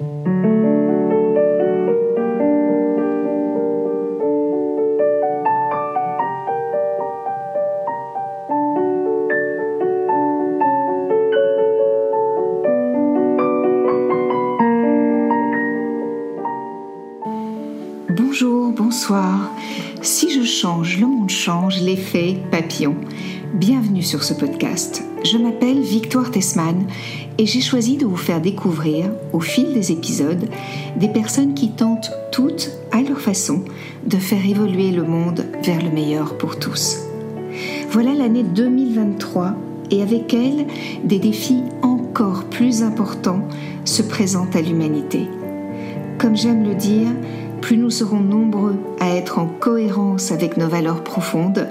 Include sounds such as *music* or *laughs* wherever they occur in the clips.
Bonjour, bonsoir. Si je change, le monde change, l'effet papillon. Bienvenue sur ce podcast. Je m'appelle Victoire Tessman et j'ai choisi de vous faire découvrir, au fil des épisodes, des personnes qui tentent toutes, à leur façon, de faire évoluer le monde vers le meilleur pour tous. Voilà l'année 2023 et avec elle, des défis encore plus importants se présentent à l'humanité. Comme j'aime le dire, plus nous serons nombreux à être en cohérence avec nos valeurs profondes,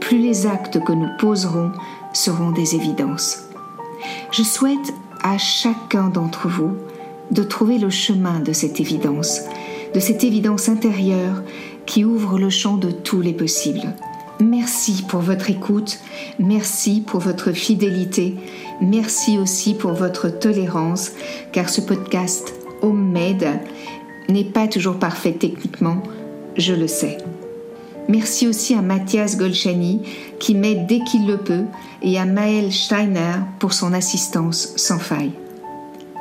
plus les actes que nous poserons seront des évidences. Je souhaite à chacun d'entre vous de trouver le chemin de cette évidence, de cette évidence intérieure qui ouvre le champ de tous les possibles. Merci pour votre écoute, merci pour votre fidélité, merci aussi pour votre tolérance, car ce podcast Homemade n'est pas toujours parfait techniquement, je le sais. Merci aussi à Mathias Golchani qui m'aide dès qu'il le peut et à Maël Steiner pour son assistance sans faille.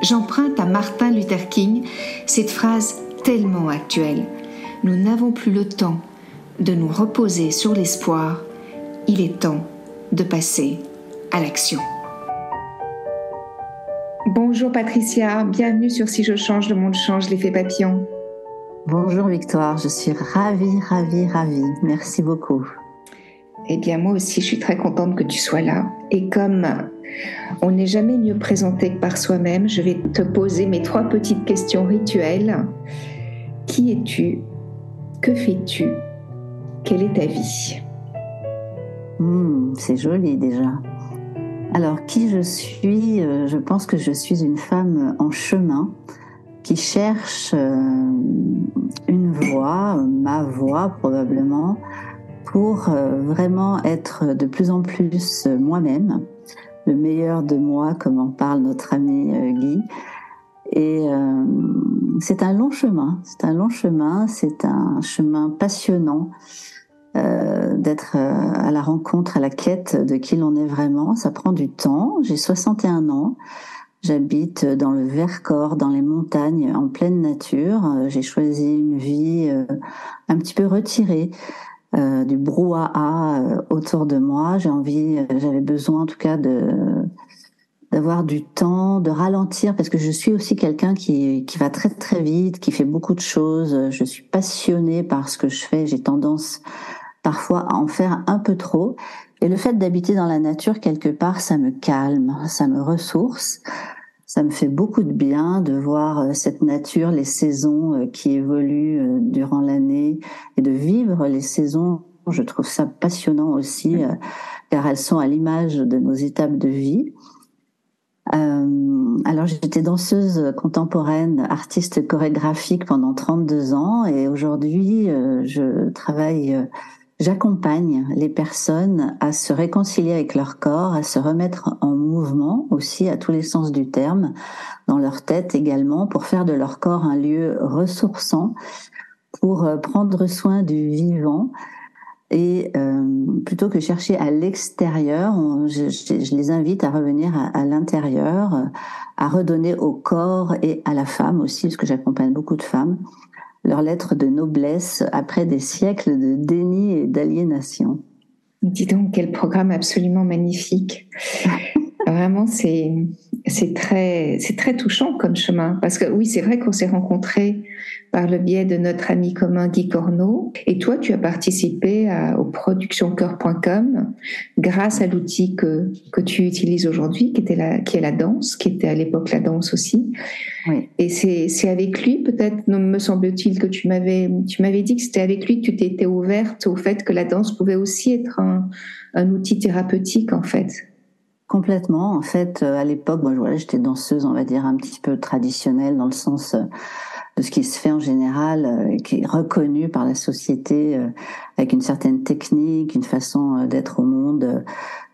J'emprunte à Martin Luther King cette phrase tellement actuelle. Nous n'avons plus le temps de nous reposer sur l'espoir, il est temps de passer à l'action. Bonjour Patricia, bienvenue sur Si je change, le monde change, l'effet papillon. Bonjour Victoire, je suis ravie, ravie, ravie. Merci beaucoup. Eh bien moi aussi, je suis très contente que tu sois là. Et comme on n'est jamais mieux présenté que par soi-même, je vais te poser mes trois petites questions rituelles. Qui es-tu? Que fais-tu? Quelle est ta vie? Hmm, C'est joli déjà. Alors, qui je suis? Euh, Je pense que je suis une femme en chemin qui cherche euh, une voie, ma voie probablement, pour euh, vraiment être de plus en plus moi-même, le meilleur de moi, comme en parle notre ami Guy. Et c'est un long chemin, c'est un long chemin, c'est un chemin passionnant euh, d'être euh, à la rencontre, à la quête de qui l'on est vraiment. Ça prend du temps. J'ai 61 ans. J'habite dans le Vercors, dans les montagnes, en pleine nature. Euh, j'ai choisi une vie un petit peu retirée du brouhaha autour de moi. J'ai envie, j'avais besoin en tout cas de d'avoir du temps, de ralentir, parce que je suis aussi quelqu'un qui, qui va très très vite, qui fait beaucoup de choses. Je suis passionnée par ce que je fais. J'ai tendance parfois à en faire un peu trop. Et le fait d'habiter dans la nature quelque part, ça me calme, ça me ressource. Ça me fait beaucoup de bien de voir euh, cette nature, les saisons euh, qui évoluent euh, durant l'année et de vivre les saisons. Je trouve ça passionnant aussi car elles sont à l'image de nos étapes de vie. alors j'étais danseuse contemporaine, artiste chorégraphique pendant 32 ans et aujourd'hui je travaille J'accompagne les personnes à se réconcilier avec leur corps, à se remettre en mouvement aussi à tous les sens du terme, dans leur tête également, pour faire de leur corps un lieu ressourçant, pour euh, prendre soin du vivant. Et euh, plutôt que chercher à l'extérieur, je, les invite à revenir à, à l'intérieur, à redonner au corps et à la femme aussi, parce que j'accompagne beaucoup de femmes, leur lettre de noblesse après des siècles de déni et d'aliénation. Dis donc, quel programme absolument magnifique. Vraiment, c'est c'est très c'est très touchant comme chemin parce que oui, c'est vrai qu'on s'est rencontrés par le biais de notre ami commun Guy Corneau. Et toi, tu as participé à, au productioncoeur.com grâce à l'outil que, que tu utilises aujourd'hui, qui, était la, qui est la danse, qui était à l'époque la danse aussi. Oui. Et c'est avec lui, peut-être, me semble-t-il, que tu m'avais tu m'avais dit que c'était avec lui que tu t'étais ouverte au fait que la danse pouvait aussi être un, un outil thérapeutique, en fait. Complètement. En fait, euh, à l'époque, moi, voilà, j'étais danseuse, on va dire, un petit peu traditionnelle dans le sens euh, de ce qui se fait en général, euh, qui est reconnu par la société avec une certaine technique, une façon d'être au monde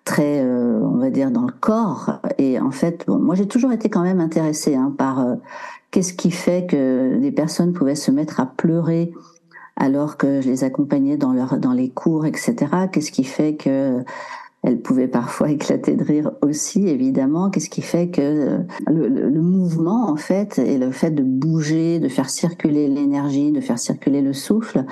très, on va dire, dans le corps. Et en fait, bon, moi j'ai toujours été quand même intéressée hein, par qu'est-ce qui fait que des personnes pouvaient se mettre à pleurer alors que je les accompagnais dans leur dans les cours, etc. Qu'est-ce qui fait que elle pouvait parfois éclater de rire aussi, évidemment. Qu'est-ce qui fait que euh, le, mouvement, en fait, et le fait de bouger, de faire circuler l'énergie, de faire circuler le souffle,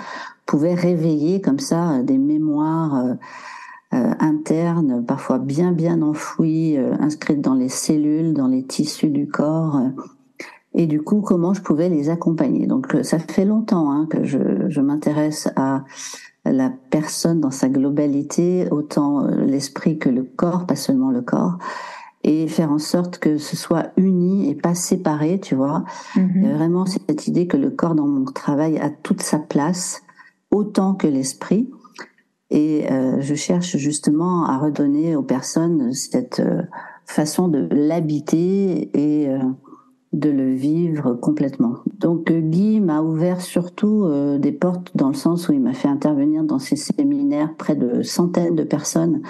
pouvait réveiller comme ça euh, des mémoires euh, internes, parfois bien bien enfouies, inscrites dans les cellules, dans les tissus du corps. et du coup, comment je pouvais les accompagner? Donc, ça fait longtemps hein, que je, je m'intéresse à la personne dans sa globalité, autant euh, l'esprit que le corps, pas seulement le corps, et faire en sorte que ce soit uni et pas séparé, tu vois. Mm Vraiment cette idée que le corps dans mon travail a toute sa place, autant que l'esprit. Et euh, je cherche justement à redonner aux personnes cette euh, façon de l'habiter et de le vivre complètement. Donc euh, Guy m'a ouvert surtout euh, des portes dans le sens où il m'a fait intervenir dans ses séminaires près de centaines de personnes.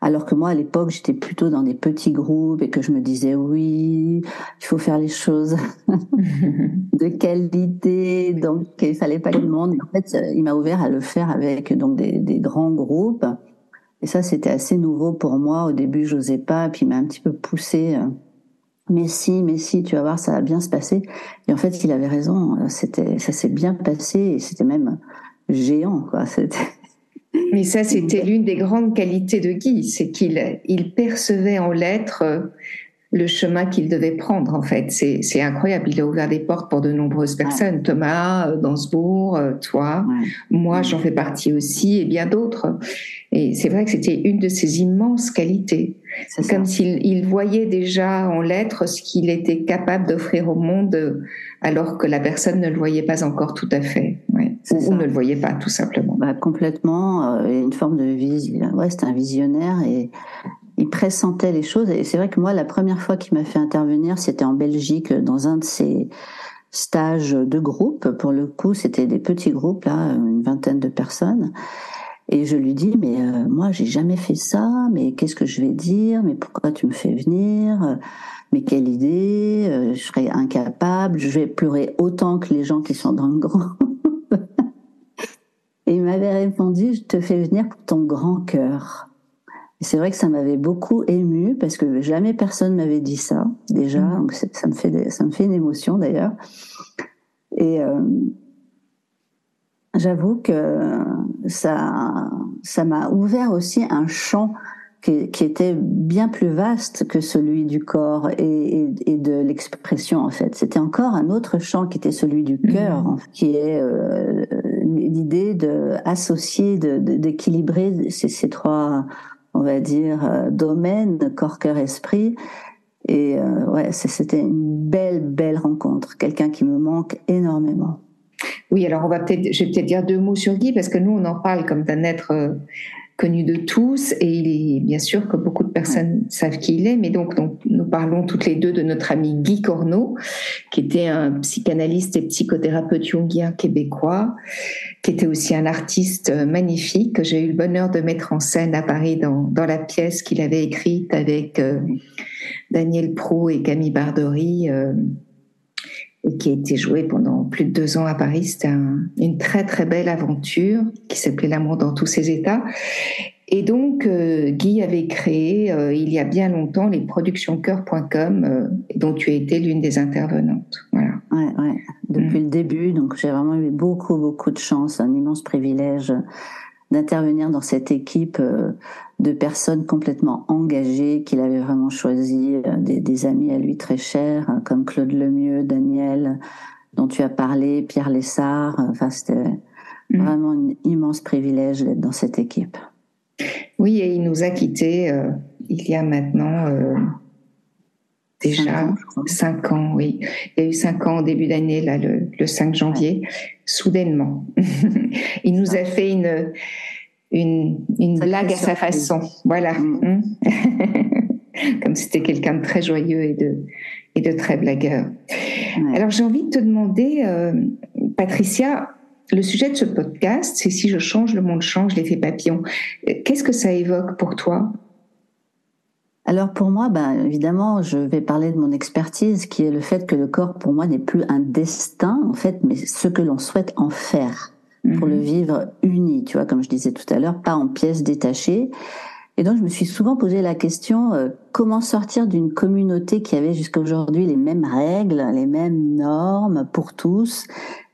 Alors que moi, à l'époque, j'étais plutôt dans des petits groupes et que je me disais, oui, il faut faire les choses *laughs* de qualité, donc il fallait pas le monde. en fait, euh, il m'a ouvert à le faire avec donc des, des grands groupes. Et ça, c'était assez nouveau pour moi. Au début, j'osais pas, puis il m'a un petit peu poussé mais si, mais si, tu vas voir, ça va bien se passer. Et en fait, il avait raison. C'était, ça s'est bien passé et c'était même géant, quoi. *laughs* Mais ça, c'était l'une des grandes qualités de Guy, c'est qu'il il percevait en lettres le chemin qu'il devait prendre, en fait. C'est incroyable. Il a ouvert des portes pour de nombreuses personnes. Thomas, euh, Dansbourg, euh, toi, moi, j'en fais partie aussi, et bien d'autres. Et c'est vrai que c'était une de ses immenses qualités. Comme s'il voyait déjà en lettres ce qu'il était capable d'offrir au monde, alors que la personne ne le voyait pas encore tout à fait. Ou, ne le voyait pas, tout simplement. Bah, complètement. Euh, une forme de vision. Ouais, c'était un visionnaire et il pressentait les choses. Et c'est vrai que moi, la première fois qu'il m'a fait intervenir, c'était en Belgique, dans un de ses stages de groupe. Pour le coup, c'était des petits groupes, là, une vingtaine de personnes. Et je lui dis, mais euh, moi, j'ai jamais fait ça, mais qu'est-ce que je vais dire? Mais pourquoi tu me fais venir? Mais quelle idée? Euh, Je serais incapable, je vais pleurer autant que les gens qui sont dans le groupe. *laughs* Et il m'avait répondu, je te fais venir pour ton grand cœur c'est vrai que ça m'avait beaucoup ému parce que jamais personne m'avait dit ça déjà. Mm. Donc ça me fait ça me fait une émotion d'ailleurs. Et euh, j'avoue que ça ça m'a ouvert aussi un champ qui, qui, était bien plus vaste que celui du corps et, et, de l'expression en fait. C'était encore un autre champ qui était celui du cœur, mm. qui est euh, l'idée de associer, d'équilibrer de, ces, ces trois on va dire, euh, domaine, corps, cœur, esprit. Et euh, ouais, c'était une belle, belle rencontre. Quelqu'un qui me manque énormément. Oui, alors on va peut-être, je vais peut-être dire deux mots sur Guy parce que nous on en parle comme d'un être euh, connu de tous et il est bien sûr que beaucoup de personnes savent qui il est, mais donc, donc, nous parlons toutes les deux de notre ami Guy Corneau, qui était un psychanalyste et psychothérapeute jungien québécois, qui était aussi un artiste magnifique que j'ai eu le bonheur de mettre en scène à Paris dans, dans la pièce qu'il avait écrite avec euh, Daniel Pro et Camille Bardory. Euh, et qui a été joué pendant plus de deux ans à Paris. C'était une très très belle aventure qui s'appelait L'amour dans tous ses états. Et donc, euh, Guy avait créé euh, il y a bien longtemps les productionscoeur.com, euh, dont tu as été l'une des intervenantes. Voilà. Ouais, ouais. Depuis mm. le début, donc j'ai vraiment eu beaucoup beaucoup de chance, un immense privilège d'intervenir dans cette équipe de personnes complètement engagées qu'il avait vraiment choisi, euh, des, amis à lui très chers, euh, comme Claude Lemieux, Daniel, dont tu as parlé, Pierre Lessard. Euh, enfin, c'était mm. vraiment un immense privilège d'être dans cette équipe. Oui, et il nous a quittés il y a maintenant déjà cinq ans, oui. Il y a eu cinq ans au début d'année, là, le, 5 janvier, soudainement. *laughs* il nous a fait une une, une blague à sa façon. Voilà. Mm. Hmm. *laughs* Comme c'était quelqu'un de très joyeux et de, et de très blagueur. Alors j'ai envie de te demander, euh, Patricia, le sujet de ce podcast, c'est si je change, le monde change, l'effet papillon. Qu'est-ce que ça évoque pour toi? Alors pour moi, ben, évidemment, je vais parler de mon expertise, qui est le fait que le corps, pour moi, n'est plus un destin, en fait, mais ce que l'on souhaite en faire pour le mhm. vivre uni, tu vois, comme je disais tout à l'heure, pas en pièces détachées. Et donc, je me suis souvent posé la question euh, comment sortir d'une communauté qui avait jusqu'à aujourd'hui les mêmes règles, les mêmes normes pour tous,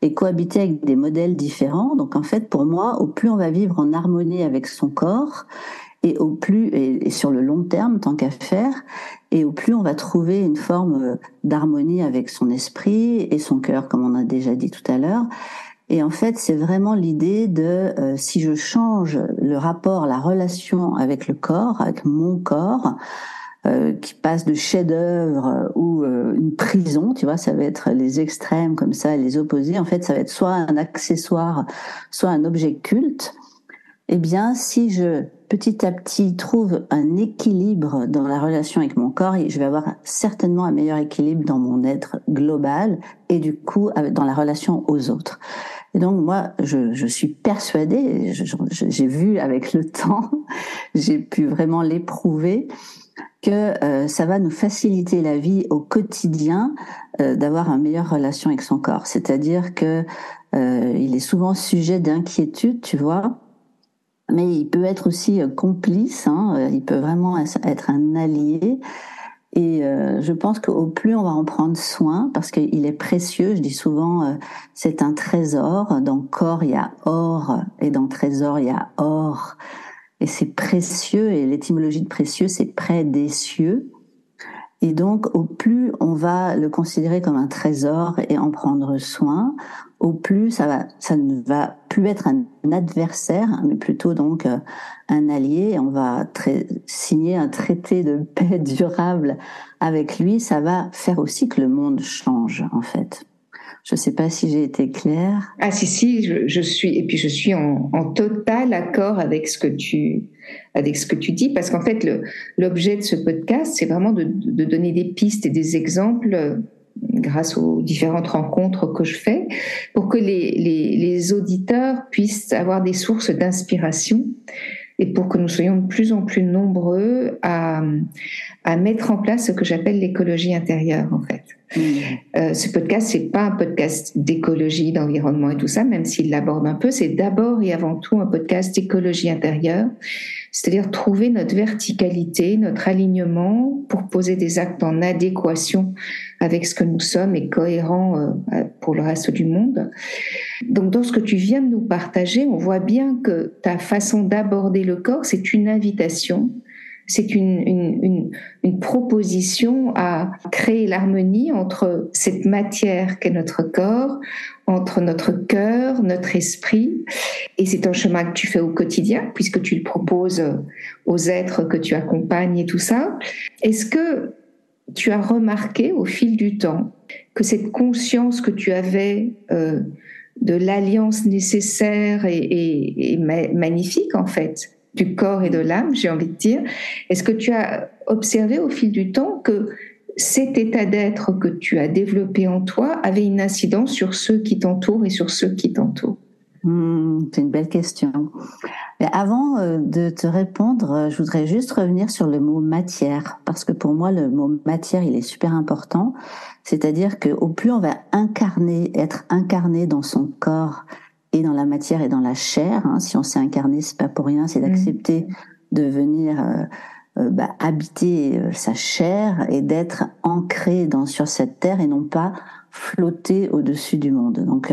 et cohabiter avec des modèles différents. Donc, en fait, pour moi, au plus on va vivre en harmonie avec son corps, et au plus et, sur le long terme tant qu'à faire et au plus on va trouver une forme euh, d'harmonie avec son esprit et son cœur comme on a déjà dit tout à l'heure et en fait c'est vraiment l'idée de euh, si je change le rapport la relation avec le corps avec mon corps euh, qui passe de chef-d'œuvre ou une prison, tu vois, ça va être les extrêmes comme ça, les opposés. En fait, ça va être soit un accessoire, soit un objet culte. Eh bien, si je petit à petit trouve un équilibre dans la relation avec mon corps, je vais avoir certainement un meilleur équilibre dans mon être global et du coup dans la relation aux autres. Et donc moi, je, je suis persuadée, j'ai vu avec le *laughs* temps, j'ai pu vraiment l'éprouver, que euh, ça va nous faciliter la vie au quotidien euh, d'avoir une meilleure relation avec son corps. C'est-à-dire que euh, il est souvent sujet d'inquiétude, tu vois, mais il peut être aussi euh, complice, hein, il peut vraiment être un allié. Et euh, je pense qu'au plus on va en prendre soin, parce qu'il est précieux, je dis souvent, c'est un trésor. Dans corps, il y a or, et dans trésor, il y a or. Et c'est précieux, et l'étymologie de précieux, c'est près des cieux. Et donc, au plus on va le considérer comme un trésor et en prendre soin, au plus ça va, ça ne va plus être un adversaire, mais plutôt donc euh, un allié. On va signer un traité de paix *laughs* durable avec lui. Ça va faire aussi que le monde change, en fait. Je ne sais pas si j'ai été claire. Ah si si, je, suis et puis je suis en, total accord avec ce que tu avec ce que tu dis parce qu'en fait l'objet de ce podcast c'est vraiment de, de, donner des pistes et des exemples grâce aux différentes rencontres que je fais, pour que les, les, les auditeurs puissent avoir des sources d'inspiration et pour que nous soyons de plus en plus nombreux à, à mettre en place ce que j'appelle l'écologie intérieure, en fait. Euh, ce podcast, c'est pas un podcast d'écologie, d'environnement et tout ça, même s'il l'aborde un peu. C'est d'abord et avant tout un podcast d'écologie intérieure c'est-à-dire trouver notre verticalité, notre alignement pour poser des actes en adéquation avec ce que nous sommes et cohérent euh, pour le reste du monde. Donc dans ce que tu viens de nous partager, on voit bien que ta façon d'aborder le corps, c'est une invitation c'est une, proposition à créer l'harmonie entre cette matière qu'est notre corps, entre notre cœur, notre esprit. Et c'est un chemin que tu fais au quotidien, puisque tu le proposes aux êtres que tu accompagnes et tout ça. Est-ce que tu as remarqué au fil du temps que cette conscience que tu avais euh, de l'alliance nécessaire et, et magnifique, en fait, du corps et de l'âme, j'ai envie de dire. Est-ce que tu as observé au fil du temps que cet état d'être que tu as développé en toi avait une incidence sur ceux qui t'entourent et sur ceux qui t'entourent? Hmm, C'est une belle question. Mais avant euh, de te répondre, euh, je voudrais juste revenir sur le mot matière, parce que pour moi, le mot matière, il est super important. C'est-à-dire qu'au plus on va incarner, être incarné dans son corps, et dans la matière et dans la chair. Hein. Si on s'est incarné, c'est pas pour rien, c'est d'accepter mm. de venir euh, euh, bah, habiter euh, sa chair et d'être ancré dans sur cette terre et non pas flotter au-dessus du monde. Donc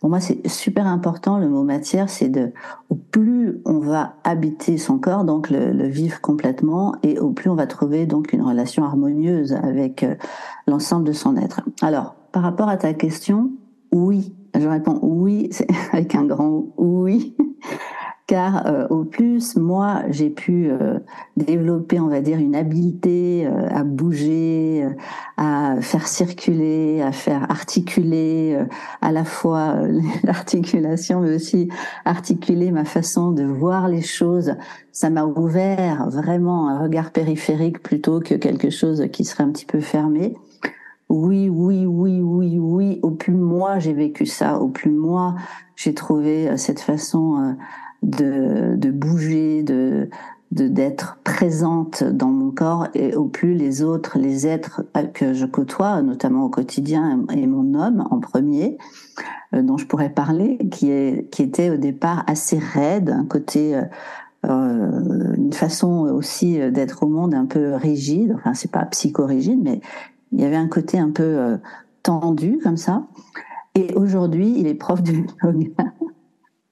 pour moi c'est super important le mot matière, c'est de au plus on va habiter son corps, donc le, le, vivre complètement, et au plus on va trouver donc une relation harmonieuse avec l'ensemble de son être. Alors par rapport à ta question, oui, je réponds oui, *laughs* avec un grand oui, car euh, au plus, moi, j'ai pu euh, développer, on va dire, une habileté euh, à bouger, à faire circuler, à faire articuler, à la fois *laughs* l'articulation, mais aussi articuler ma façon de voir les choses. Ça m'a ouvert vraiment un regard périphérique plutôt que quelque chose qui serait un petit peu fermé oui, oui, oui, oui, oui, au plus moi j'ai vécu ça, au plus moi j'ai trouvé euh, cette façon euh, de, bouger, de, d'être présente dans mon corps et au plus les autres, les êtres que je côtoie, notamment au quotidien, et mon homme en premier, euh, dont je pourrais parler, qui, est, qui était au départ assez raide, un côté, euh, euh une façon aussi d'être au monde un peu rigide, enfin c'est pas psychorigide, mais il y avait un côté un peu euh, tendu comme ça. Et aujourd'hui, il est prof de *laughs* yoga.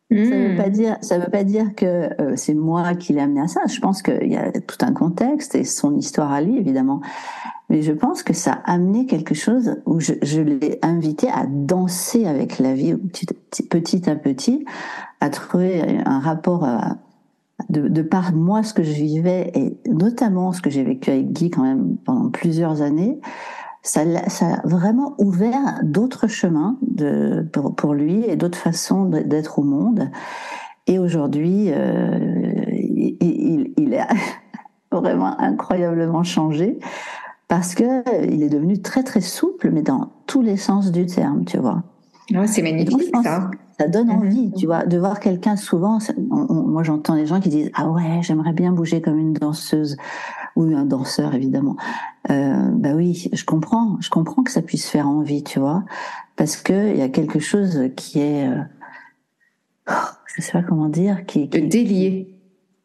Ça ne veut hmm. pas dire, ça veut pas dire que euh, c'est moi qui l'ai amené à ça. Je pense qu'il y a tout un contexte et son histoire à lui, évidemment. Mais je pense que ça a amené quelque chose où je, je l'ai invité à danser avec la vie petit, petit, à petit, à trouver un rapport à, de, de par moi ce que je vivais et notamment ce que j'ai vécu avec Guy quand même pendant plusieurs années ça, ça a vraiment ouvert d'autres chemins de, pour, pour, lui et d'autres façons d'être au monde. Et aujourd'hui, euh, il, il, il, est *laughs* vraiment incroyablement changé parce que il est devenu très très souple, mais dans tous les sens du terme, tu vois. Oh, c'est magnifique ça. Ça donne mhm. envie, tu vois, de voir quelqu'un souvent. moi, j'entends des gens qui disent ah ouais, j'aimerais bien bouger comme une danseuse ou un danseur évidemment. Euh, bah oui, je comprends, je comprends que ça puisse faire envie, tu vois, parce que il y a quelque chose qui est, euh, oh, je sais pas comment dire, qui, qui délié.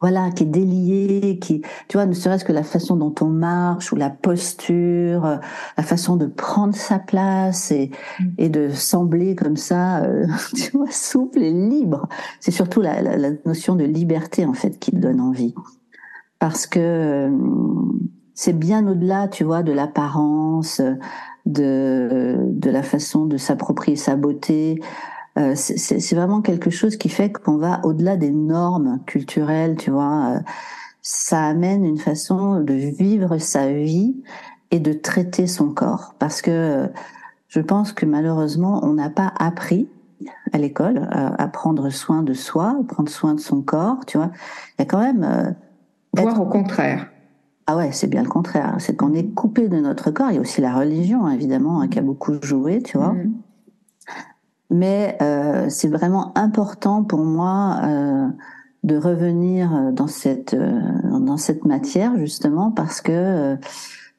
Voilà, qui est délié, qui, tu vois, ne serait-ce que la façon dont on marche ou la posture, euh, la façon de prendre sa place et, mm. et de sembler comme ça, euh, *laughs* tu vois, souple et libre. C'est surtout la, la, la, notion de liberté en fait qui donne envie parce que euh, c'est bien au-delà, tu vois, de l'apparence, de, de la façon de s'approprier sa beauté. Euh, c'est vraiment quelque chose qui fait qu'on va au-delà des normes culturelles, tu vois. Euh, ça amène une façon de vivre sa vie et de traiter son corps. Parce que je pense que malheureusement, on n'a pas appris à l'école à prendre soin de soi, à prendre soin de son corps, tu vois. Il y a quand même Voire au contraire. Ah ouais, c'est bien le contraire. C'est qu'on est coupé de notre corps. Il y a aussi la religion, évidemment, hein, qui a beaucoup joué, tu vois. Mm. Mais euh, c'est vraiment important pour moi euh, de revenir dans cette euh, dans cette matière justement parce que euh,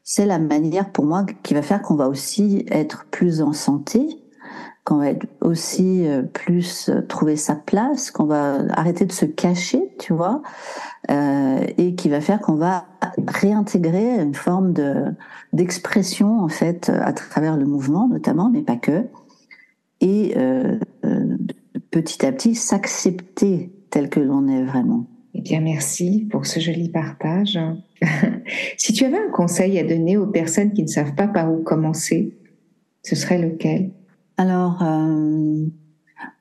c'est la manière pour moi qui va faire qu'on va aussi être plus en santé, qu'on va être aussi euh, plus trouver sa place, qu'on va arrêter de se cacher, tu vois euh, et qui va faire qu'on va réintégrer une forme de d'expression en fait à travers le mouvement notamment, mais pas que, et euh, euh petit à petit s'accepter tel que l'on est vraiment. Eh bien, merci pour ce joli partage. *laughs* si tu avais un conseil à donner aux personnes qui ne savent pas par où commencer, ce serait lequel? Alors, euh,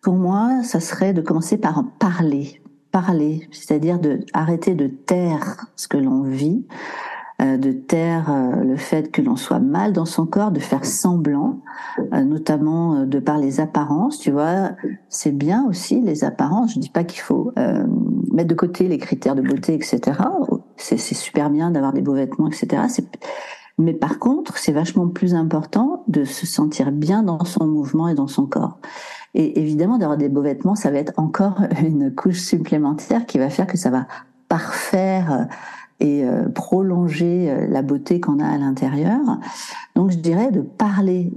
pour moi, ça serait de commencer par en parler, parler, c'est-à-dire de arrêter de taire ce que l'on vit, de taire euh, le fait que l'on soit mal dans son corps, de faire semblant, euh, notamment de par les apparences. Tu vois, c'est bien aussi les apparences. Je dis pas qu'il faut mettre de côté les critères de beauté, etc. C'est super bien d'avoir des beaux vêtements, etc. Mais par contre, c'est vachement plus important de se sentir bien dans son mouvement et dans son corps. Et évidemment, d'avoir des beaux vêtements, ça va être encore *laughs* une couche supplémentaire qui va faire que ça va parfaire euh, et euh, prolonger euh, la beauté qu'on a à l'intérieur. Donc je dirais de parler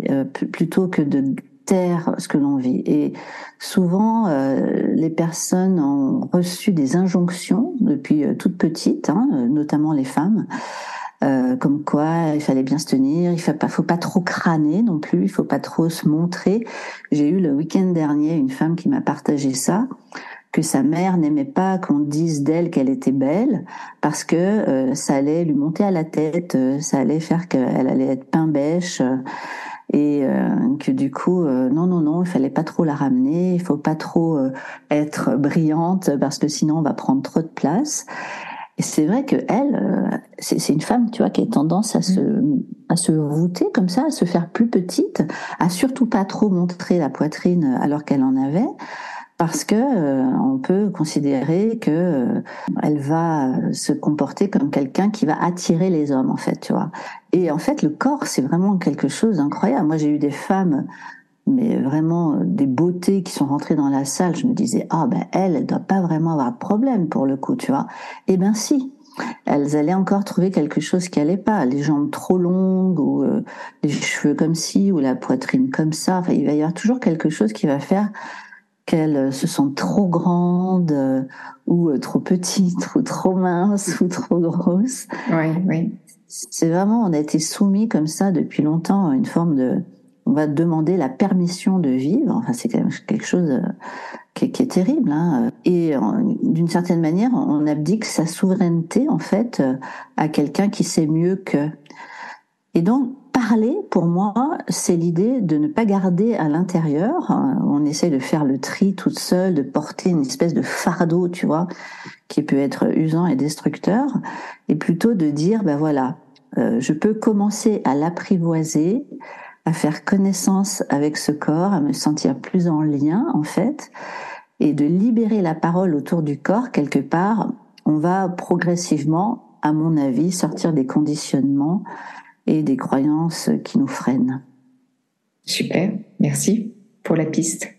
plutôt que de taire ce que l'on vit. Et souvent, les personnes ont reçu des injonctions depuis toute petite, hein, notamment les femmes, euh, comme quoi il fallait bien se tenir, il faut pas, faut pas trop crâner non plus, il faut pas trop se montrer. J'ai eu le week-end dernier une femme qui m'a partagé ça, que sa mère n'aimait pas qu'on dise d'elle qu'elle était belle parce que euh, ça allait lui monter à la tête, euh, ça allait faire qu'elle allait être pain bêche et que du coup non non non il fallait pas trop la ramener il faut pas trop être brillante parce que sinon on va prendre trop de place et c'est vrai que elle, euh, c'est une femme, tu vois, qui a tendance à se, mm. à se voûter comme ça, à se faire plus petite, à surtout pas trop montrer la poitrine alors qu'elle en avait, parce que euh, on peut considérer que euh, elle va se comporter comme quelqu'un qui va attirer les hommes, en fait, tu vois. Et en fait, le corps, c'est vraiment quelque chose d'incroyable. Moi, j'ai eu des femmes mais vraiment des beautés qui sont rentrées dans la salle. Je me disais, ah ben elle, elle doit pas vraiment avoir de problème pour le coup, tu vois. Eh ben si, elles allaient encore trouver quelque chose qui allait pas, les jambes trop longues ou euh, les cheveux comme ci ou la poitrine comme ça. Enfin, il va y avoir toujours quelque chose qui va faire qu'elles se sentent trop grandes euh, ou euh, trop petites *laughs* ou trop minces ou trop grosses. Oui, oui. C'est vraiment, on a été soumis comme ça depuis longtemps à une forme de, on va demander la permission de vivre. Enfin, c'est quand même quelque chose qui, est terrible. Hein. Et d'une certaine manière, on abdique sa souveraineté en fait à quelqu'un qui sait mieux que. Et donc parler, pour moi, c'est l'idée de ne pas garder à l'intérieur. On essaie de faire le tri toute seule, de porter une espèce de fardeau, tu vois, qui peut être usant et destructeur, et plutôt de dire, ben voilà, euh, je peux commencer à l'apprivoiser, à faire connaissance avec ce corps, à me sentir plus en lien en fait, et de libérer la parole autour du corps quelque part, on va progressivement, à mon avis, sortir des conditionnements et des croyances qui nous freinent. Super, merci pour la piste.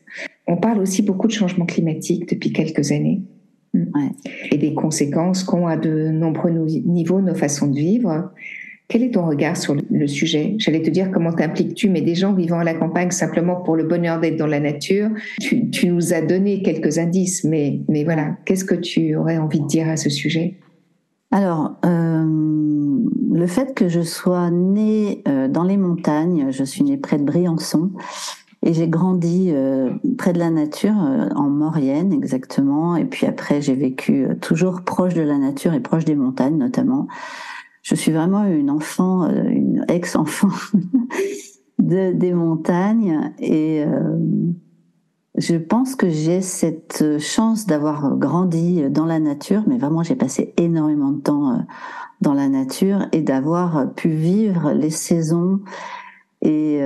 On parle aussi beaucoup de changement climatique depuis quelques années. Et des conséquences qu'ont à de nombreux niveaux nos façons de vivre. Quel est ton regard sur le sujet? J'allais te dire comment t'impliques-tu, mais des gens vivant à la campagne simplement pour le bonheur d'être dans la nature, tu, nous as donné quelques indices, mais, mais voilà, qu'est-ce que tu aurais envie de dire à ce sujet? Alors, euh, le fait que je sois née euh, dans les montagnes, je suis née près de Briançon, et j'ai grandi euh, près de la nature, en Maurienne exactement, et puis après j'ai vécu toujours proche de la nature et proche des montagnes notamment. Je suis vraiment une enfant, euh, une ex-enfant *laughs* de, des montagnes et euh, je pense que j'ai cette chance d'avoir grandi dans la nature, mais vraiment j'ai passé énormément de temps euh, dans la nature et d'avoir pu vivre les saisons et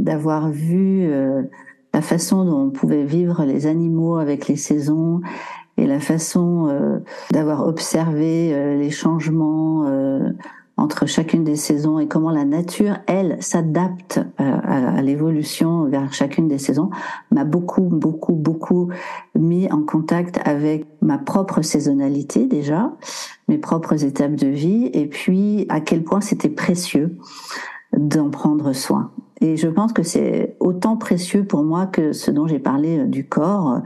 d'avoir vu la façon dont on pouvait vivre les animaux avec les saisons et la façon euh, d'avoir observé euh, les changements euh, entre chacune des saisons et comment la nature, elle, s'adapte à, l'évolution vers chacune des saisons, m'a beaucoup, beaucoup, beaucoup mis en contact avec ma propre saisonnalité déjà, mes propres étapes de vie, et puis à quel point c'était précieux d'en prendre soin. Et je pense que c'est autant précieux pour moi que ce dont j'ai parlé euh, du corps.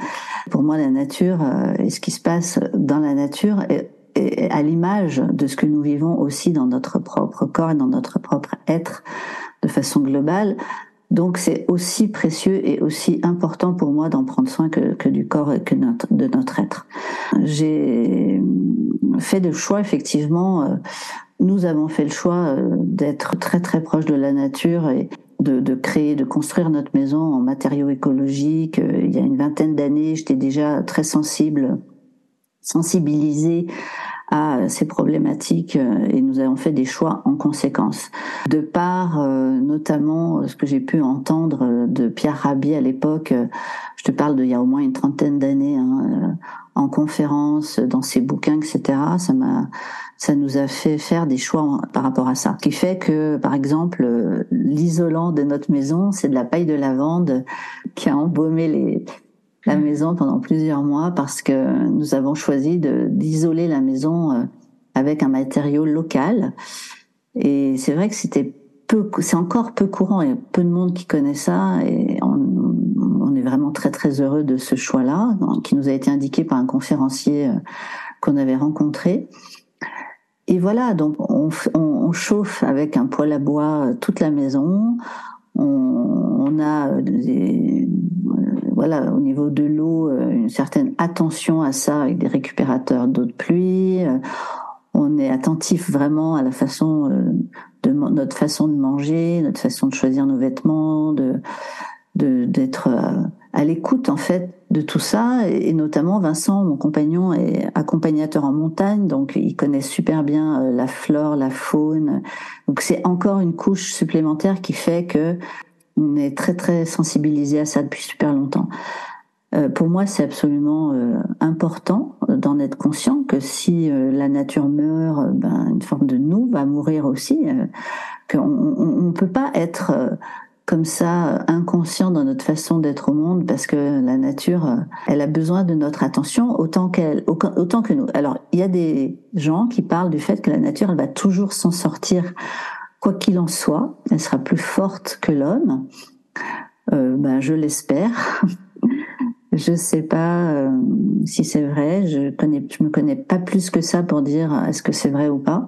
Pour moi, la nature euh, et ce qui se passe dans la nature à l'image de ce que nous vivons aussi dans notre propre corps et dans notre propre être de façon globale. Donc c'est aussi précieux et aussi important pour moi d'en prendre soin que, du corps et que de notre être. J'ai fait des choix effectivement. Euh, nous avons fait le choix d'être très très proche de la nature et, de, créer, de construire notre maison en matériaux écologiques. Euh, il y a une vingtaine d'années, j'étais déjà très sensible, sensibilisée à ces problématiques euh, et nous avons fait des choix en conséquence. De par euh, notamment ce que j'ai pu entendre de Pierre Rabhi à l'époque, je te parle d'il y a au moins une trentaine d'années, hein, en conférence, dans ses bouquins, etc. Ça m'a ça nous a fait faire des choix par rapport à ça. Ce qui fait que, par exemple, l'isolant de notre maison, c'est de la paille de lavande qui a embaumé les, la maison pendant plusieurs mois parce que nous avons choisi d'isoler la maison euh, avec un matériau local. Et c'est vrai que c'était peu, c'est encore peu courant et peu de monde qui connaît ça et on, on est vraiment très très heureux de ce choix-là qui nous a été indiqué par un conférencier euh, qu'on avait rencontré. Et voilà, donc on, on, chauffe avec un poêle à bois euh, toute la maison. On, on a des, voilà, au niveau de l'eau, une certaine attention à ça avec des récupérateurs d'eau de pluie. On est attentif vraiment à la façon de notre façon de manger, notre façon de choisir nos vêtements, de d'être à l'écoute en fait de tout ça et notamment Vincent mon compagnon est accompagnateur en montagne donc il connaît super bien euh, la flore la faune donc c'est encore une couche supplémentaire qui fait que on est très très sensibilisé à ça depuis super longtemps euh, pour moi, c'est absolument euh, important d'en être conscient que si la nature meurt, ben, une forme de nous va mourir aussi. on ne peut pas être comme ça inconscient dans notre façon d'être au monde parce que la nature, elle a besoin de notre attention autant qu'elle, autant que nous. Alors, il y a des gens qui parlent du fait que la nature, elle va toujours s'en sortir quoi qu'il en soit. Elle sera plus forte que l'homme. Euh, ben, je l'espère. *laughs* Je sais pas euh, si c'est vrai. Je connais, je me connais pas plus que ça pour dire est-ce que c'est vrai ou pas.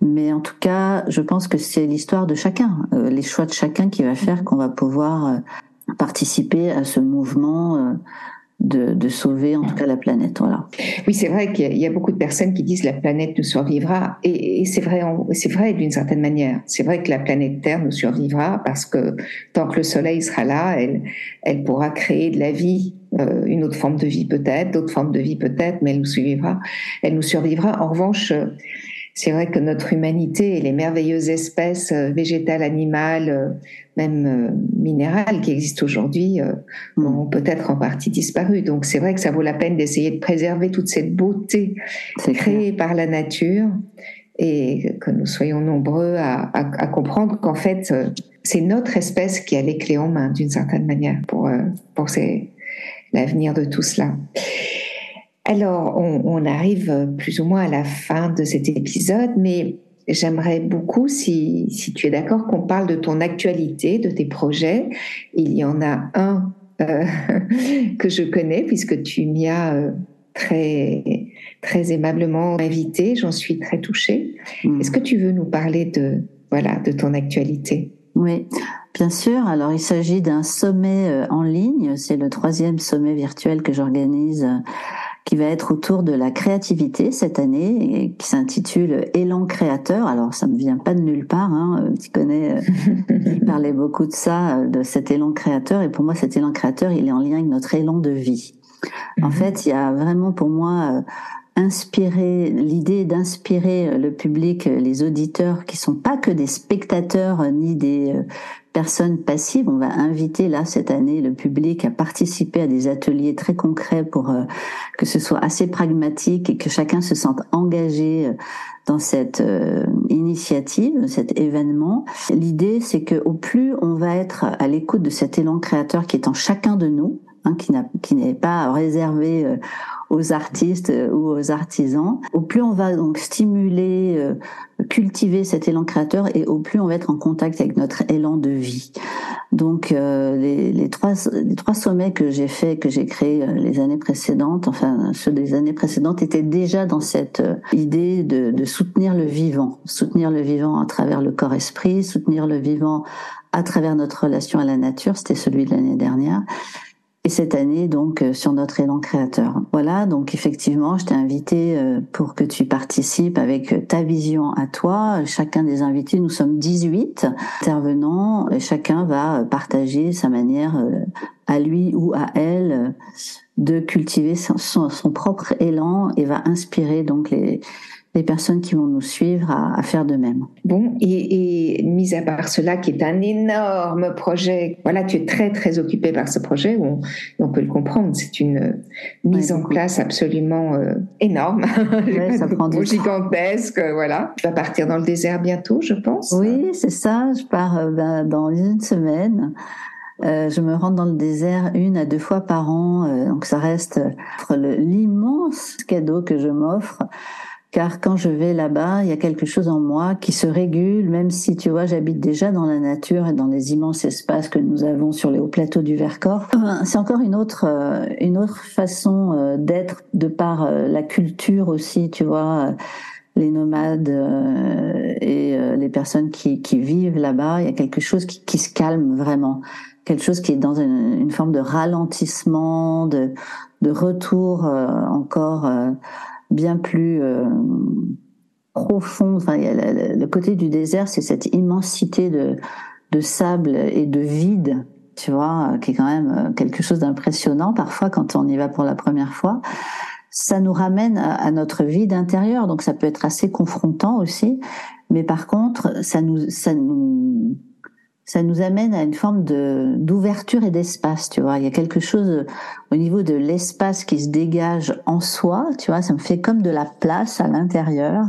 Mais en tout cas, je pense que c'est l'histoire de chacun, euh, les choix de chacun qui va faire qu'on va pouvoir euh, participer à ce mouvement de, sauver en tout cas la planète. Voilà. Oui, c'est vrai qu'il y a beaucoup de personnes qui disent la planète nous survivra, et, et c'est vrai, c'est vrai d'une certaine manière. C'est vrai que la planète Terre nous survivra parce que tant que le Soleil sera là, elle, elle pourra créer de la vie, euh, une autre forme de vie peut-être, d'autres formes de vie peut-être, mais elle nous survivra. Elle nous survivra. En revanche, c'est vrai que notre humanité et les merveilleuses espèces euh, végétales, animales, euh, même euh, minérales qui existent aujourd'hui mm. ont peut-être en partie disparu. Donc c'est vrai que ça vaut la peine d'essayer de préserver toute cette beauté créée par la nature et que nous soyons nombreux à, à comprendre qu'en fait c'est notre espèce qui a les clés en main d'une certaine manière pour, pour l'avenir de tout cela. Alors, on, arrive plus ou moins à la fin de cet épisode, mais j'aimerais beaucoup, si, tu es d'accord, qu'on parle de ton actualité, de tes projets. Il y en a un euh, *laughs* que je connais, puisque tu m'y as euh, très, très aimablement invité. J'en suis très touchée. Hmm. Est-ce que tu veux nous parler de, voilà, de ton actualité? Oui, bien sûr. Alors, il s'agit d'un sommet euh, en ligne. C'est le troisième sommet virtuel que j'organise qui va être autour de la créativité cette année, et qui s'intitule Élan créateur. Alors ça ne vient pas de nulle part, hein. Euh, tu connais, euh, *laughs* il parlait beaucoup de ça, euh, de cet élan créateur, et pour moi cet élan créateur, il est en lien avec notre élan de vie. En mhm. fait, il y a vraiment pour moi inspirer l'idée d'inspirer le public, les auditeurs qui sont pas que des spectateurs ni des personnes passives. On va inviter là cette année le public à participer à des ateliers très concrets pour euh, que ce soit assez pragmatique et que chacun se sente engagé euh, dans cette euh, initiative, cet événement. L'idée, c'est que au plus on va être à l'écoute de cet élan créateur qui est en chacun de nous, hein, qui n'est pas réservé aux artistes ou aux artisans, au plus on va donc stimuler cultiver cet élan créateur et au plus on va être en contact avec notre élan de vie. Donc euh, les, trois, sommets que j'ai fait, que j'ai créés euh, les années précédentes, enfin ceux des années précédentes, étaient déjà dans cette euh, idée de soutenir le vivant, soutenir le vivant à travers le corps-esprit, soutenir le vivant à travers notre relation à la nature, c'était celui de l'année dernière, et cette année donc euh, sur notre élan créateur. Voilà, donc effectivement, je t'ai invité euh, pour que tu participes avec euh, ta vision à toi. Chacun des invités, nous sommes 18 intervenants et chacun va partager sa manière à lui ou à elle de cultiver son, son propre élan et va inspirer donc les les personnes qui vont nous suivre à, faire de même. Bon, et, et, mis à part cela, qui est un énorme projet, voilà, tu es très très occupé par ce projet, on, on peut le comprendre, c'est une mise en place absolument euh, énorme, *laughs* ouais, ça prend du gigantesque, voilà. Tu vas partir dans le désert bientôt, je pense. Oui, c'est ça, je pars euh, ben, dans une semaine. Euh, je me rends dans le désert une à deux fois par an, euh, donc ça reste l'immense cadeau que je m'offre car quand je vais là-bas, il y a quelque chose en moi qui se régule, même si tu vois, j'habite déjà dans la nature et dans les immenses espaces que nous avons sur les hauts plateaux du Vercors. C'est encore une autre, euh, une autre façon euh, d'être de par euh, la culture aussi, tu vois les nomades et les personnes qui, qui vivent là-bas, il y a quelque chose qui, se calme vraiment, quelque chose qui est dans une, une forme de ralentissement, de, de retour encore bien plus euh, profond. Enfin, le, côté du désert, c'est cette immensité de, de sable et de vide, tu vois, qui est quand même euh, quelque chose d'impressionnant parfois quand on y va pour la première fois. Ça nous ramène à, notre vide intérieur, donc ça peut être assez confrontant aussi. Mais par contre, ça nous, ça nous, ça nous amène à une forme de d'ouverture et d'espace, tu vois. Il y a quelque chose au niveau de l'espace qui se dégage en soi, tu vois. Ça me fait comme de la place à l'intérieur.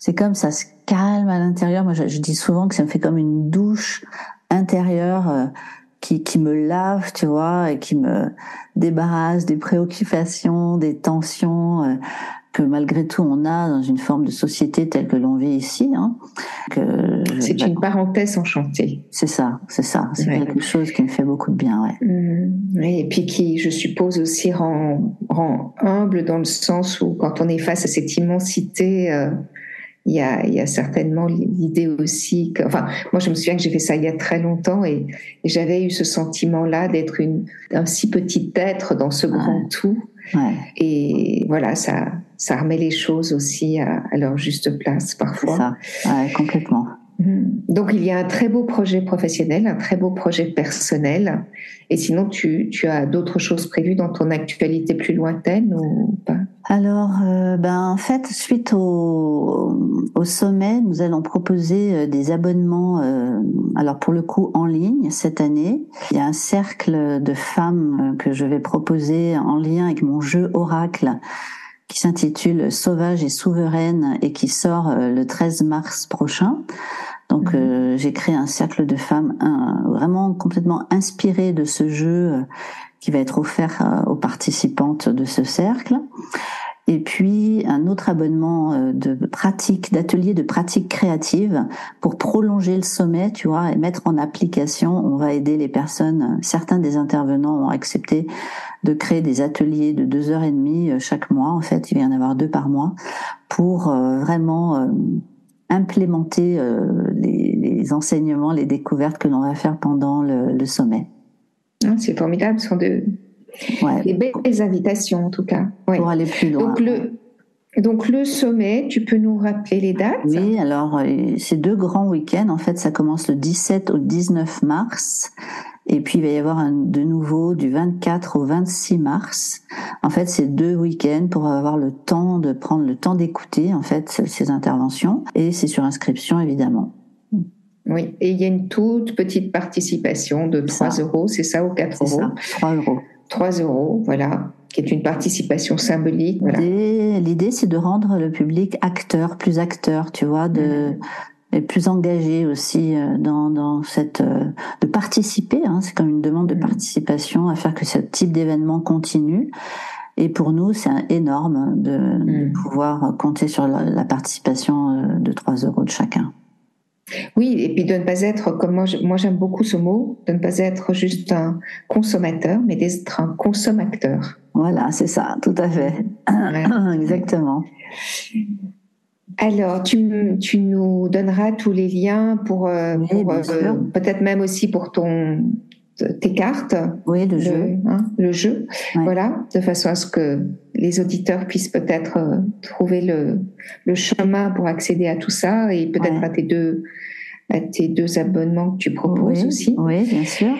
C'est comme ça se calme à l'intérieur. Moi, je, dis souvent que ça me fait comme une douche intérieur qui, qui me lave, tu vois, et qui me débarrasse des préoccupations, des tensions que malgré tout on a dans une forme de société telle que l'on vit ici. Hein, c'est une parenthèse enchantée. C'est ça, c'est ça. C'est quelque chose qui me fait beaucoup de bien, ouais. Mmh. et puis qui, je suppose, aussi rend, rend, humble dans le sens où quand on est face à cette immensité, euh, il y, a, y, a, certainement l'idée aussi que, enfin, moi je me souviens que j'ai fait ça il y a très longtemps et, j'avais eu ce sentiment-là d'être un si petit être dans ce grand tout. Ouais. Et voilà, ça, ça remet les choses aussi à, leur juste place parfois. Ça, ouais, complètement. Mhm. Donc il y a un très beau projet professionnel, un très beau projet personnel. Et sinon, tu, tu as d'autres choses prévues dans ton actualité plus lointaine ou pas? Alors, euh, ben, en fait, suite au, au, sommet, nous allons proposer euh, des abonnements, euh, alors pour le coup en ligne cette année. Il y a un cercle de femmes que je vais proposer en lien avec mon jeu Oracle qui s'intitule Sauvage et souveraine et qui sort le 13 mars prochain. Donc mhm. euh, j'ai créé un cercle de femmes vraiment complètement inspiré de ce jeu euh, qui va être offert euh, aux participantes de ce cercle. Et puis un autre abonnement de pratique, d'atelier de pratique créative pour prolonger le sommet, tu vois, et mettre en application. On va aider les personnes. Certains des intervenants ont accepté de créer des ateliers de deux heures et demie chaque mois. En fait, il va y en avoir deux par mois pour vraiment implémenter euh, les, enseignements, les découvertes que l'on va faire pendant le, sommet. Ah, c'est formidable, ce sont de, des belles invitations en tout cas. Pour aller plus loin. Donc le, donc le sommet, tu peux nous rappeler les dates? Oui, alors euh, c'est deux grands week-ends. En fait, ça commence le 17 au 19 mars. Et puis il va y avoir un, de nouveau du 24 au 26 mars. En fait, c'est deux week-ends pour avoir le temps de prendre le temps d'écouter en fait ces interventions. Et c'est sur inscription évidemment. Oui, et il y a une toute petite participation de 3 euros, c'est ça, ou 4 euros ça, 3 euros. 3 euros, voilà, qui est une participation symbolique. L'idée, c'est de rendre le public acteur, plus acteur, tu vois, de, mmh et plus engagé aussi euh, dans, dans cette euh, de participer. Hein, c'est comme une demande de mm. participation à faire que ce type d'événement continue. Et pour nous, c'est énorme de, de, mm. pouvoir compter sur la, participation euh, de 3 euros de chacun. Oui, et puis de ne pas être, comme moi, moi j'aime beaucoup ce mot, de ne pas être juste un consommateur, mais d'être un consommateur. Voilà, c'est ça, tout à fait. *laughs* Exactement. Alors, tu, tu, nous donneras tous les liens pour, euh, euh, peut-être même aussi pour ton tes cartes. Oui, le, jeu. Hein, le jeu. Voilà, de façon à ce que les auditeurs puissent peut-être euh, trouver le, le, chemin pour accéder à tout ça et peut-être à tes deux à tes deux abonnements que tu proposes aussi. Oui, bien sûr.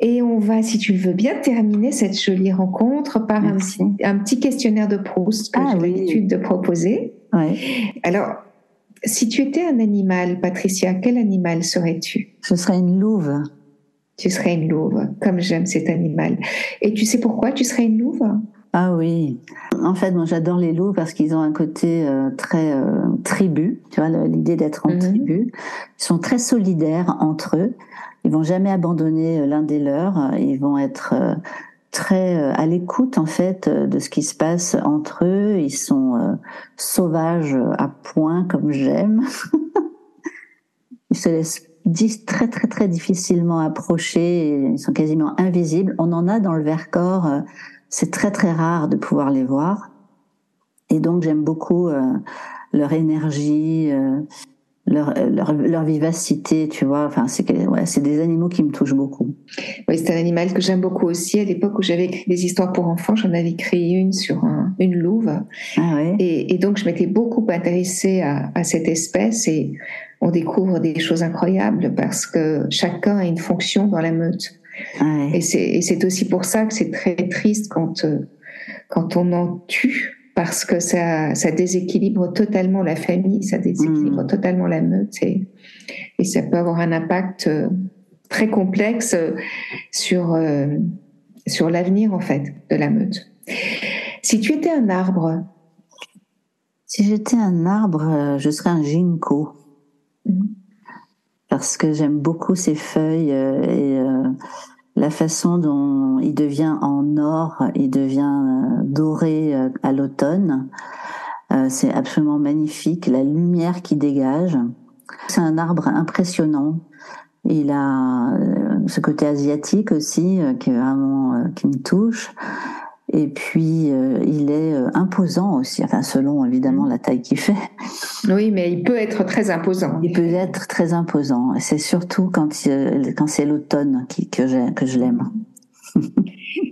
Et on va, si tu veux bien, terminer cette jolie rencontre par un petit, un petit, questionnaire de Proust que ah j'ai l'habitude de proposer. Alors, si tu étais un animal, Patricia, quel animal serais-tu? Je serais une louve. Tu serais une louve, comme j'aime cet animal. Et tu sais pourquoi tu serais une louve? Ah oui. En fait, moi j'adore les loups parce qu'ils ont un côté euh, très euh, tribu, tu vois, l'idée d'être en mhm. tribu. Ils sont très solidaires entre eux. Ils vont jamais abandonner euh, l'un des leurs. Ils vont être très à l'écoute en fait de ce qui se passe entre eux. Ils sont sauvages à point comme j'aime. *laughs* ils se laissent très très très difficilement approcher. Ils sont quasiment invisibles. On en a dans le Vercors. C'est très très rare de pouvoir les voir. Et donc j'aime beaucoup leur énergie leur, leur, leur, vivacité, tu vois. Enfin, c'est ouais, des animaux qui me touchent beaucoup. Oui, c'est un animal que j'aime beaucoup aussi. À l'époque où j'avais écrit des histoires pour enfants, j'en avais créé une sur une louve. Ah ouais. et, et, donc, je m'étais beaucoup intéressée à, à, cette espèce et on découvre des choses incroyables parce que chacun a une fonction dans la meute. Ouais. Et c'est aussi pour ça que c'est très triste quand, euh, quand on en tue parce que ça, ça déséquilibre totalement la famille, ça déséquilibre mm. totalement la meute et, et, ça peut avoir un impact euh, très complexe euh, sur, euh, sur l'avenir en fait de la meute. Si tu étais un arbre Si j'étais un arbre, je serais un ginkgo. Mm. parce que j'aime beaucoup ces feuilles et la façon dont il devient en or, il devient doré à l'automne. C'est absolument magnifique, la lumière qui dégage. C'est un arbre impressionnant. Il a euh, ce côté asiatique aussi euh, qui vraiment euh, qui me touche. Et puis il est imposant aussi, enfin selon évidemment la taille qu'il fait. Oui, mais il peut être très imposant. Il peut être très imposant. C'est surtout quand quand c'est l'automne que que je l'aime.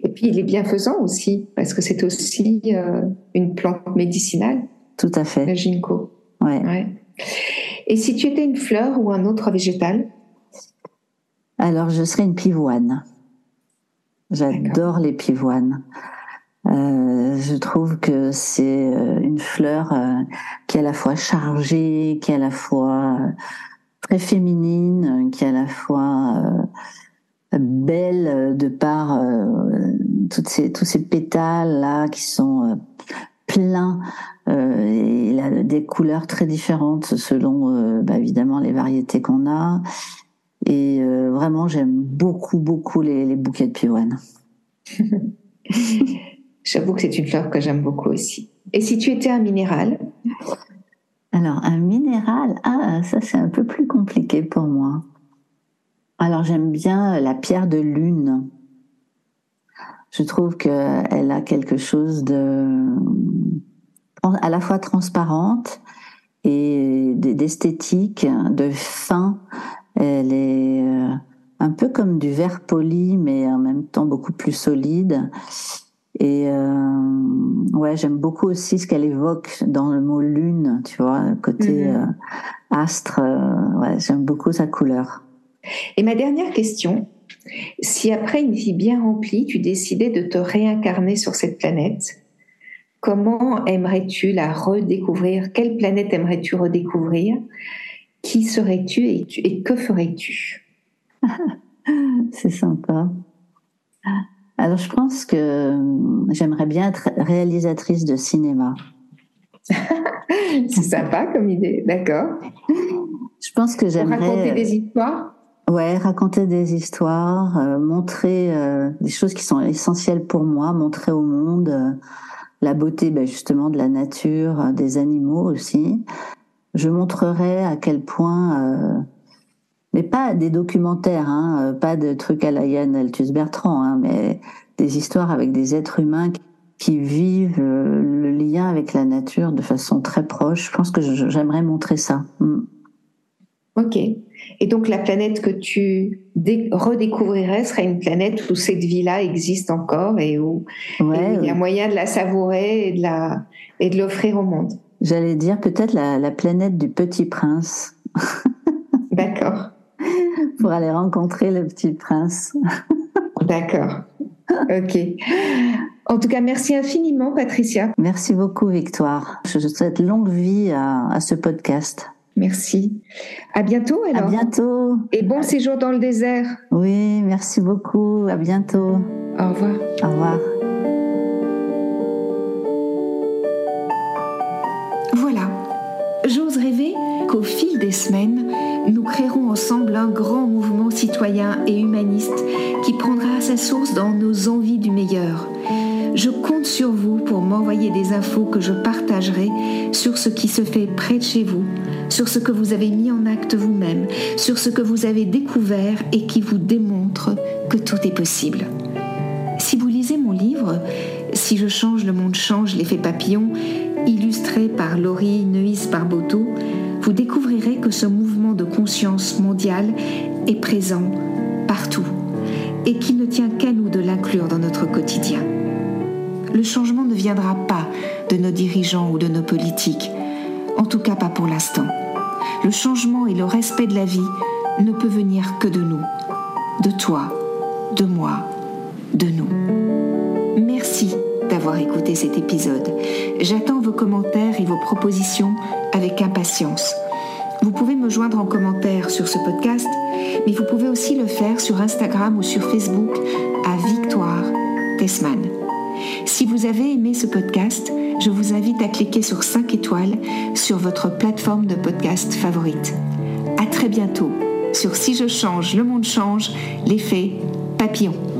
Et puis il est bienfaisant aussi parce que c'est aussi une plante médicinale. Tout à fait. Le ginkgo. Ouais. ouais. Et si tu étais une fleur ou un autre végétal? Alors, je serais une pivoine. J'adore les pivoines. Euh, je trouve que c'est euh, une fleur euh, qui est à la fois chargée, qui est à la fois très féminine, qui est à la fois belle de par toutes ces, tous ces pétales là qui sont pleins euh, il des couleurs très différentes selon bah, évidemment les variétés qu'on a. Et vraiment, j'aime beaucoup, beaucoup les, bouquets de pivoine. *laughs* J'avoue que c'est une fleur que j'aime beaucoup aussi. Et si tu étais un minéral? Alors, un minéral, ah, ça c'est un peu plus compliqué pour moi. Alors, j'aime bien la pierre de lune. Je trouve qu'elle a quelque chose de à la fois transparente et d'esthétique, de fin. Elle est euh, un peu comme du verre poli, mais en même temps beaucoup plus solide. Et euh, ouais, j'aime beaucoup aussi ce qu'elle évoque dans le mot lune, tu vois, côté mm-hmm. euh, astre. ouais, j'aime beaucoup sa couleur. Et ma dernière question, si après une vie bien remplie, tu décidais de te réincarner sur cette planète, Comment aimerais-tu la redécouvrir? Quelle planète aimerais-tu redécouvrir? Qui serais-tu et, que ferais-tu? *laughs* C'est sympa. Alors je pense que euh, j'aimerais bien être réalisatrice de cinéma. C'est sympa comme idée, d'accord. Je pense que j'aimerais raconter des histoires? Ouais, raconter des histoires, euh, montrer euh, des choses qui sont essentielles pour moi, montrer au monde la beauté ben, justement de la nature, euh, des animaux aussi. Je montrerai à quel point, euh, mais pas des documentaires, hein, euh, pas de trucs à la Yann Altus Bertrand, hein, mais des histoires avec des êtres humains qui vivent le lien avec la nature de façon très proche. Je pense que j'aimerais montrer ça. Mm. Ok. Et donc la planète que tu redécouvrirais serait une planète où cette vie-là existe encore et où il y a moyen de la savourer et de la et de l'offrir au monde. J'allais dire peut-être la, planète du Petit Prince. D'accord. Pour aller rencontrer le Petit Prince. *laughs* D'accord. Ok. En tout cas, merci infiniment, Patricia. Merci beaucoup, Victoire. Je souhaite longue vie à ce podcast. Merci. À bientôt alors. À bientôt. Et bon séjour dans le désert. Oui, merci beaucoup. À bientôt. Au revoir. Au revoir. Un grand mouvement citoyen et humaniste qui prendra sa source dans nos envies du meilleur. Je compte sur vous pour m'envoyer des infos que je partagerai sur ce qui se fait près de chez vous sur ce que vous avez mis en acte vous-même, sur ce que vous avez découvert et qui vous démontre que tout est possible. Si vous lisez mon livre, Si je change, le monde change, l'effet papillon, illustré par Laurie Neuis Barboteau, vous découvrirez que ce mouvement de conscience mondiale est présent partout et qu'il ne tient qu'à nous de l'inclure dans notre quotidien. Le changement ne viendra pas de nos dirigeants ou de nos politiques, en tout cas pas pour l'instant. Le changement et le respect de la vie ne peut venir que de nous, de toi, de moi, de nous. Merci d'avoir écouté cet épisode. J'attends vos commentaires et vos propositions avec impatience. Vous pouvez me joindre en commentaire sur ce podcast, mais vous pouvez aussi le faire sur Instagram ou sur Facebook à Victoire Tessman. Si vous avez aimé ce podcast, je vous invite à cliquer sur 5 étoiles sur votre plateforme de podcast favorite. À très bientôt sur Si je change, le monde change, l'effet papillon.